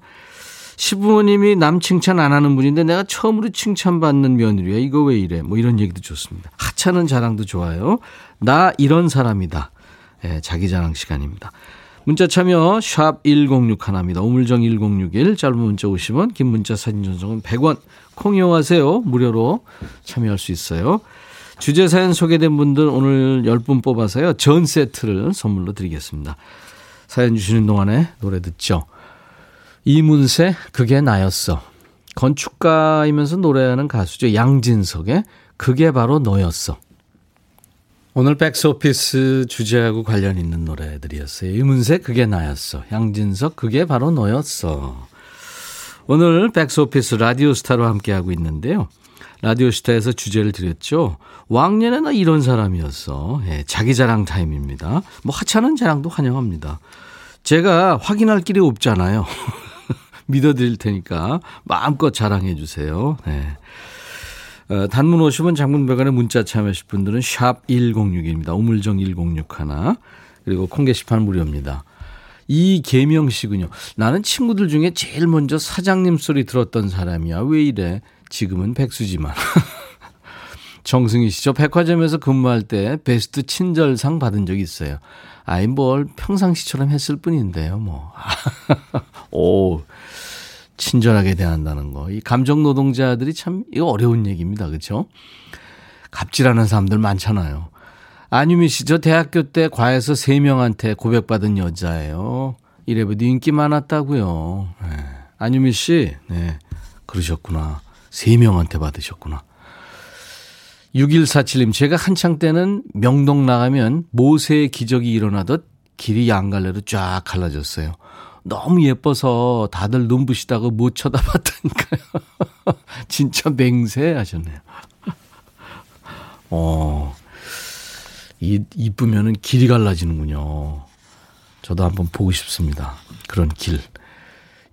시부모님이 남 칭찬 안 하는 분인데 내가 처음으로 칭찬받는 며느리야. 이거 왜 이래? 뭐 이런 얘기도 좋습니다. 하찮은 자랑도 좋아요. 나 이런 사람이다. 예, 자기 자랑 시간입니다. 문자 참여 샵 1061입니다. 우물정 1061 짧은 문자 50원 긴 문자 사진 전송은 100원 콩 이용하세요. 무료로 참여할 수 있어요. 주제 사연 소개된 분들 오늘 10분 뽑아서요. 전 세트를 선물로 드리겠습니다. 사연 주시는 동안에 노래 듣죠. 이문세 그게 나였어. 건축가이면서 노래하는 가수죠. 양진석의 그게 바로 너였어. 오늘 백스오피스 주제하고 관련 있는 노래들이었어요. 이문세 그게 나였어. 양진석 그게 바로 너였어. 오늘 백스오피스 라디오 스타로 함께하고 있는데요. 라디오 스타에서 주제를 드렸죠. 왕년에 나 이런 사람이었어. 예, 자기 자랑 타임입니다. 뭐 하찮은 자랑도 환영합니다. 제가 확인할 길이 없잖아요. 믿어드릴 테니까 마음껏 자랑해 주세요. 네. 어, 단문 50원 장문 100원에 문자 참여하실 분들은 샵 1061입니다. 우물정 1061 그리고 콩 게시판 무료입니다. 이계명 씨군요. 나는 친구들 중에 제일 먼저 사장님 소리 들었던 사람이야. 왜 이래? 지금은 백수지만. 정승희 씨, 저 백화점에서 근무할 때 베스트 친절상 받은 적 있어요. 아이, 뭘 평상시처럼 했을 뿐인데요, 뭐. 오, 친절하게 대한다는 거. 이 감정 노동자들이 참 이거 어려운 얘기입니다. 그렇죠? 갑질하는 사람들 많잖아요. 안유미 씨, 저 대학교 때 과에서 3명한테 고백받은 여자예요. 이래봬도 인기 많았다고요. 네. 안유미 씨, 네. 그러셨구나. 3명한테 받으셨구나. 6147님, 제가 한창 때는 명동 나가면 모세의 기적이 일어나듯 길이 양갈래로 쫙 갈라졌어요. 너무 예뻐서 다들 눈부시다고 못 쳐다봤다니까요. 진짜 맹세 하셨네요. 어, 이, 이쁘면은 길이 갈라지는군요. 저도 한번 보고 싶습니다. 그런 길.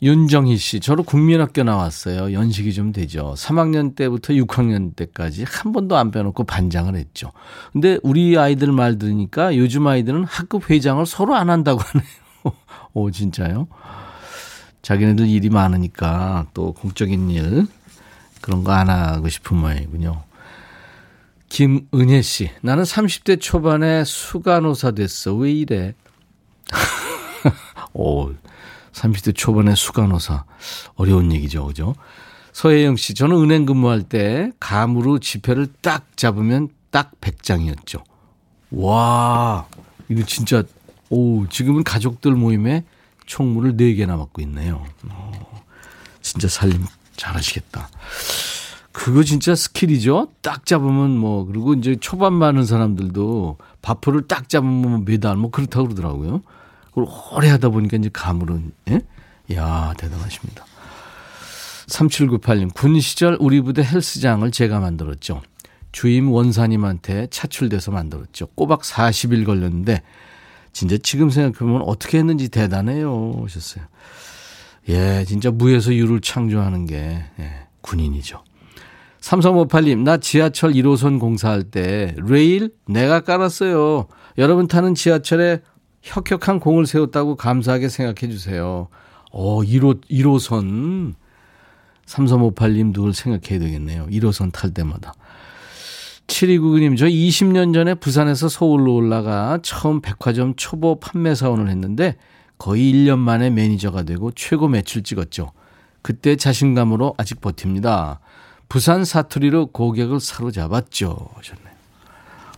윤정희 씨, 저도 국민학교 나왔어요. 연식이 좀 되죠. 3학년 때부터 6학년 때까지 한 번도 안 빼놓고 반장을 했죠. 근데 우리 아이들 말 들으니까 요즘 아이들은 학급 회장을 서로 안 한다고 하네요. 오, 진짜요? 자기네들 일이 많으니까 또 공적인 일 그런 거 안 하고 싶은 모양이군요. 김은혜 씨, 나는 30대 초반에 수간호사 됐어. 왜 이래? 오, 30대 초반에 수간호사. 어려운 얘기죠, 그죠? 서혜영 씨, 저는 은행 근무할 때 감으로 지폐를 딱 잡으면 딱 100장이었죠. 와, 이거 진짜, 오, 지금은 가족들 모임에 총무를 4개나 맡고 있네요. 어, 진짜 살림 잘하시겠다. 그거 진짜 스킬이죠? 딱 잡으면 뭐, 그리고 이제 초밥 만드는 사람들도 밥을 딱 잡으면 몇 알 뭐 그렇다고 그러더라고요. 그걸 오래 하다 보니까 이제 가물은, 예? 이야, 대단하십니다. 3798님, 군 시절 우리 부대 헬스장을 제가 만들었죠. 주임 원사님한테 차출돼서 만들었죠. 꼬박 40일 걸렸는데, 진짜 지금 생각해보면 어떻게 했는지 대단해요. 하셨어요. 예, 진짜 무에서 유를 창조하는 게, 예, 군인이죠. 3358님, 나 지하철 1호선 공사할 때 레일 내가 깔았어요. 여러분 타는 지하철에 혁혁한 공을 세웠다고 감사하게 생각해 주세요. 어, 1호, 1호선. 3358님 누굴 생각해야 되겠네요. 1호선 탈 때마다. 7299님, 저 20년 전에 부산에서 서울로 올라가 처음 백화점 초보 판매 사원을 했는데 거의 1년 만에 매니저가 되고 최고 매출 찍었죠. 그때 자신감으로 아직 버팁니다. 부산 사투리로 고객을 사로잡았죠. 하셨네요.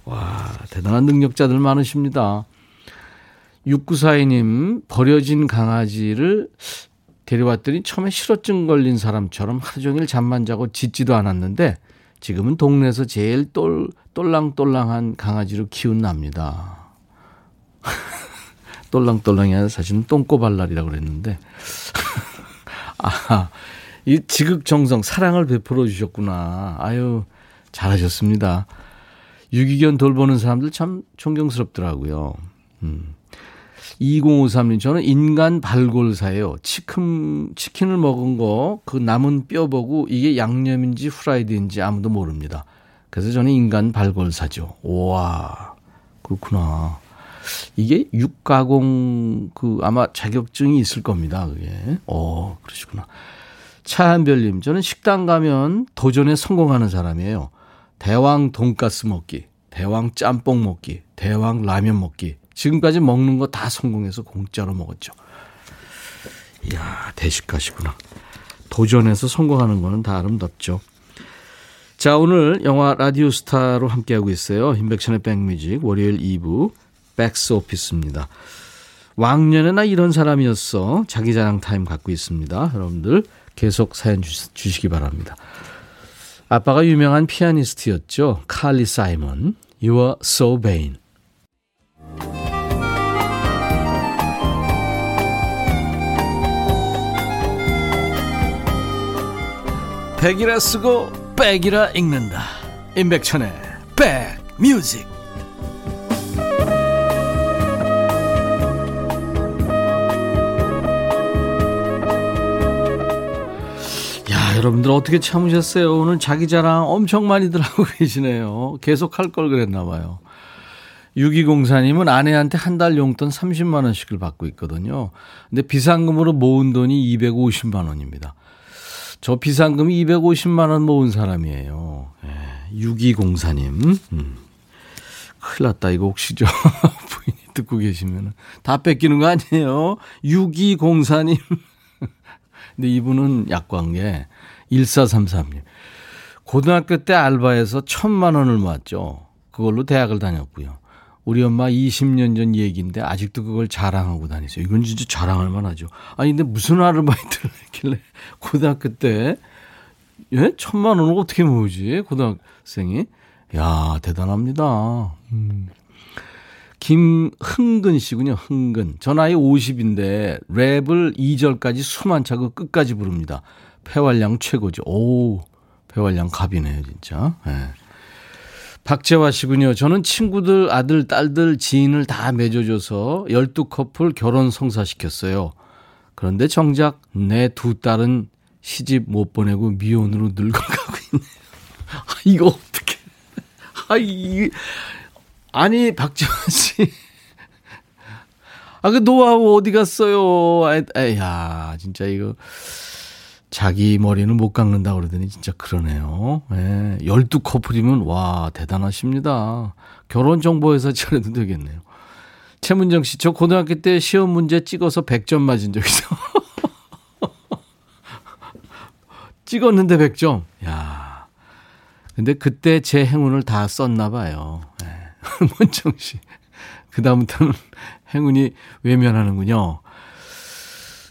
와, 대단한 능력자들 많으십니다. 6942님, 버려진 강아지를 데려왔더니 처음에 실어증 걸린 사람처럼 하루 종일 잠만 자고 짖지도 않았는데 지금은 동네에서 제일 똘, 똘랑똘랑한 강아지로 키운답니다. 똘랑똘랑이 아니라 사실은 똥꼬발랄이라고 그랬는데. 아, 이 지극정성, 사랑을 베풀어 주셨구나. 아유, 잘하셨습니다. 유기견 돌보는 사람들 참 존경스럽더라고요. 음. 2053님, 저는 인간 발골사예요. 치킨, 치킨을 먹은 거, 그 남은 뼈 보고 이게 양념인지 후라이드인지 아무도 모릅니다. 그래서 저는 인간 발골사죠. 와, 그렇구나. 이게 육가공, 그, 아마 자격증이 있을 겁니다. 그게. 어, 그러시구나. 차한별님, 저는 식당 가면 도전에 성공하는 사람이에요. 대왕 돈가스 먹기, 대왕 짬뽕 먹기, 대왕 라면 먹기, 지금까지 먹는 거 다 성공해서 공짜로 먹었죠. 이야, 대식가시구나. 도전해서 성공하는 거는 다 아름답죠. 자, 오늘 영화 라디오 스타로 함께하고 있어요. 임백천의 백뮤직 월요일 2부 백스 오피스입니다. 왕년에 나 이런 사람이었어. 자기 자랑 타임 갖고 있습니다. 여러분들 계속 사연 주, 주시기 바랍니다. 아빠가 유명한 피아니스트였죠. 칼리 사이먼. You are so vain. 백이라 쓰고 백이라 읽는다. 임백천의 백뮤직. 야 여러분들 어떻게 참으셨어요? 오늘 자기 자랑 엄청 많이들 하고 계시네요. 계속 할 걸 그랬나 봐요. 6204님은 아내한테 한 달 용돈 30만 원씩을 받고 있거든요. 근데 비상금으로 모은 돈이 250만 원입니다 저 비상금 250만 원 모은 사람이에요. 예, 6204님. 음. 큰일 났다. 이거 혹시 저 부인이 듣고 계시면 다 뺏기는 거 아니에요? 6204님. 근데 이분은 약관계 1433님. 고등학교 때 알바해서 천만 원을 모았죠. 그걸로 대학을 다녔고요. 우리 엄마 20년 전 얘기인데 아직도 그걸 자랑하고 다니세요. 이건 진짜 자랑할 만하죠. 아니 근데 무슨 아르바이트를 했길래 고등학교 때 예? 천만 원을 어떻게 모으지? 고등학생이. 야, 대단합니다. 음. 김흥근 씨군요. 흥근. 저 나이 50인데 랩을 2절까지 숨 안 차고 끝까지 부릅니다. 폐활량 최고죠. 오, 폐활량 갑이네요, 진짜. 네. 박재화 씨군요. 저는 친구들, 아들, 딸들, 지인을 다 맺어줘서 12커플 결혼 성사시켰어요. 그런데 정작 내 두 딸은 시집 못 보내고 미혼으로 늙어가고 있네요. 아, 이거 어떻게. 아, 이, 아니, 박재환 씨. 아, 그 노하우 어디 갔어요? 아, 에야, 진짜 이거. 자기 머리는 못 깎는다 그러더니 진짜 그러네요. 예. 12커플이면 와, 대단하십니다. 결혼 정보회사 차려도 되겠네요. 최문정 씨, 저 고등학교 때 시험 문제 찍어서 100점 맞은 적 있어. 찍었는데 100점. 야. 근데 그때 제 행운을 다 썼나 봐요. 예. 문정 씨. 그다음부터는 행운이 외면하는군요.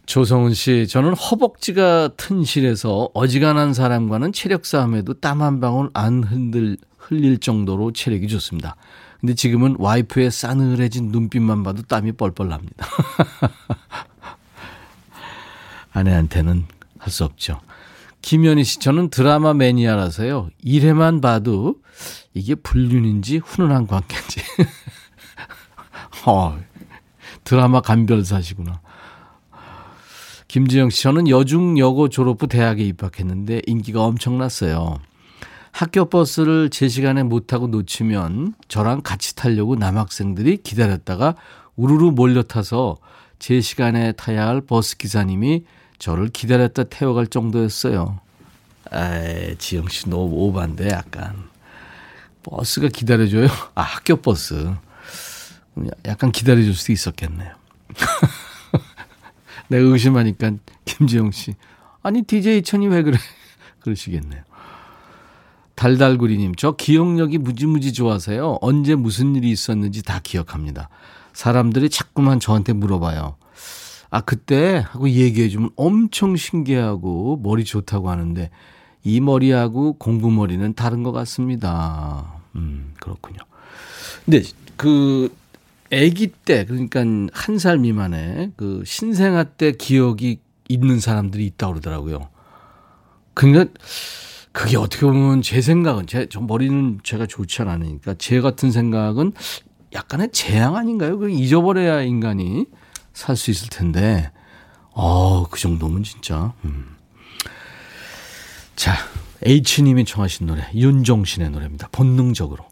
조성은 씨, 저는 허벅지가 튼실해서 어지간한 사람과는 체력 싸움에도 땀 한 방울 안 흔들, 흘릴 정도로 체력이 좋습니다. 근데 지금은 와이프의 싸늘해진 눈빛만 봐도 땀이 뻘뻘 납니다. 아내한테는 할 수 없죠. 김현희 씨, 저는 드라마 매니아라서요. 1회만 봐도 이게 불륜인지 훈훈한 관계인지. 어, 드라마 간별사시구나. 김지영 씨, 저는 여중여고 졸업 후 대학에 입학했는데 인기가 엄청났어요. 학교 버스를 제 시간에 못 타고 놓치면 저랑 같이 타려고 남학생들이 기다렸다가 우르르 몰려 타서 제 시간에 타야 할 버스 기사님이 저를 기다렸다 태워갈 정도였어요. 에이, 지영 씨 너무 오반데 약간. 버스가 기다려줘요? 아, 학교 버스. 약간 기다려줄 수도 있었겠네요. 내가 의심하니까 김지영 씨. 아니, DJ 천이 왜 그래? 그러시겠네요. 달달구리님, 저 기억력이 무지무지 좋아서요. 언제 무슨 일이 있었는지 다 기억합니다. 사람들이 자꾸만 저한테 물어봐요. 아, 그때 하고 얘기해주면 엄청 신기하고 머리 좋다고 하는데 이 머리하고 공부 머리는 다른 것 같습니다. 음, 그렇군요. 근데 그 아기 때 그러니까 한 살 미만의 그 신생아 때 기억이 있는 사람들이 있다고 그러더라고요. 그러니까 그게 어떻게 보면 제 생각은 제 저 머리는 제가 좋지 않으니까 제 같은 생각은 약간의 재앙 아닌가요? 그 잊어버려야 인간이 살 수 있을 텐데. 어, 그 정도면 진짜. 음. 자, H님이 청하신 노래, 윤종신의 노래입니다. 본능적으로.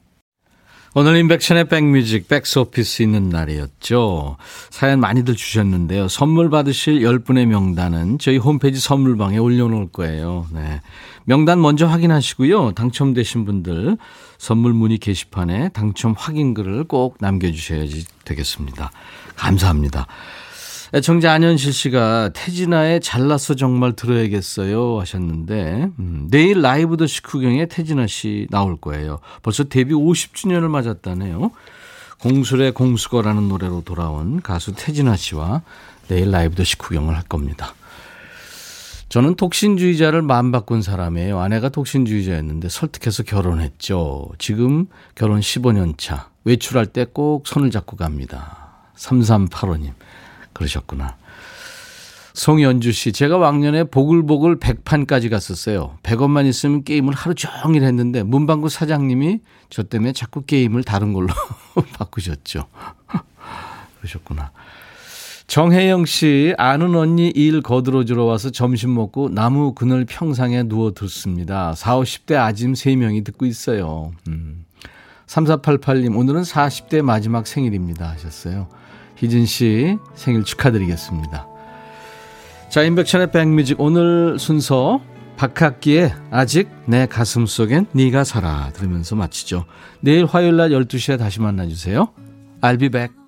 오늘 인백션의 백뮤직, 백스오피스 있는 날이었죠. 사연 많이들 주셨는데요. 선물 받으실 10분의 명단은 저희 홈페이지 선물방에 올려놓을 거예요. 네. 명단 먼저 확인하시고요. 당첨되신 분들 선물 문의 게시판에 당첨 확인글을 꼭 남겨주셔야지 되겠습니다. 감사합니다. 애청자 안현실 씨가 태진아의 잘났어 정말 들어야겠어요 하셨는데 음, 내일 라이브 더 식후경에 태진아 씨 나올 거예요. 벌써 데뷔 50주년을 맞았다네요. 공술의 공수거라는 노래로 돌아온 가수 태진아 씨와 내일 라이브 더 식후경을 할 겁니다. 저는 독신주의자를 마음 바꾼 사람이에요. 아내가 독신주의자였는데 설득해서 결혼했죠. 지금 결혼 15년 차. 외출할 때 꼭 손을 잡고 갑니다. 3385님. 그러셨구나. 송연주 씨, 제가 왕년에 보글보글 100판까지 갔었어요. 100원만 있으면 게임을 하루 종일 했는데 문방구 사장님이 저 때문에 자꾸 게임을 다른 걸로 바꾸셨죠. 그러셨구나. 정혜영 씨, 아는 언니 일 거들어 주러 와서 점심 먹고 나무 그늘 평상에 누워뒀습니다. 4, 50대 아짐 3명이 듣고 있어요. 음. 3488님, 오늘은 40대 마지막 생일입니다. 하셨어요. 희진 씨 생일 축하드리겠습니다. 자, 인백천의 백뮤직 오늘 순서 박학기의 아직 내 가슴 속엔 네가 살아 들으면서 마치죠. 내일 화요일 날 12시에 다시 만나주세요. I'll be back.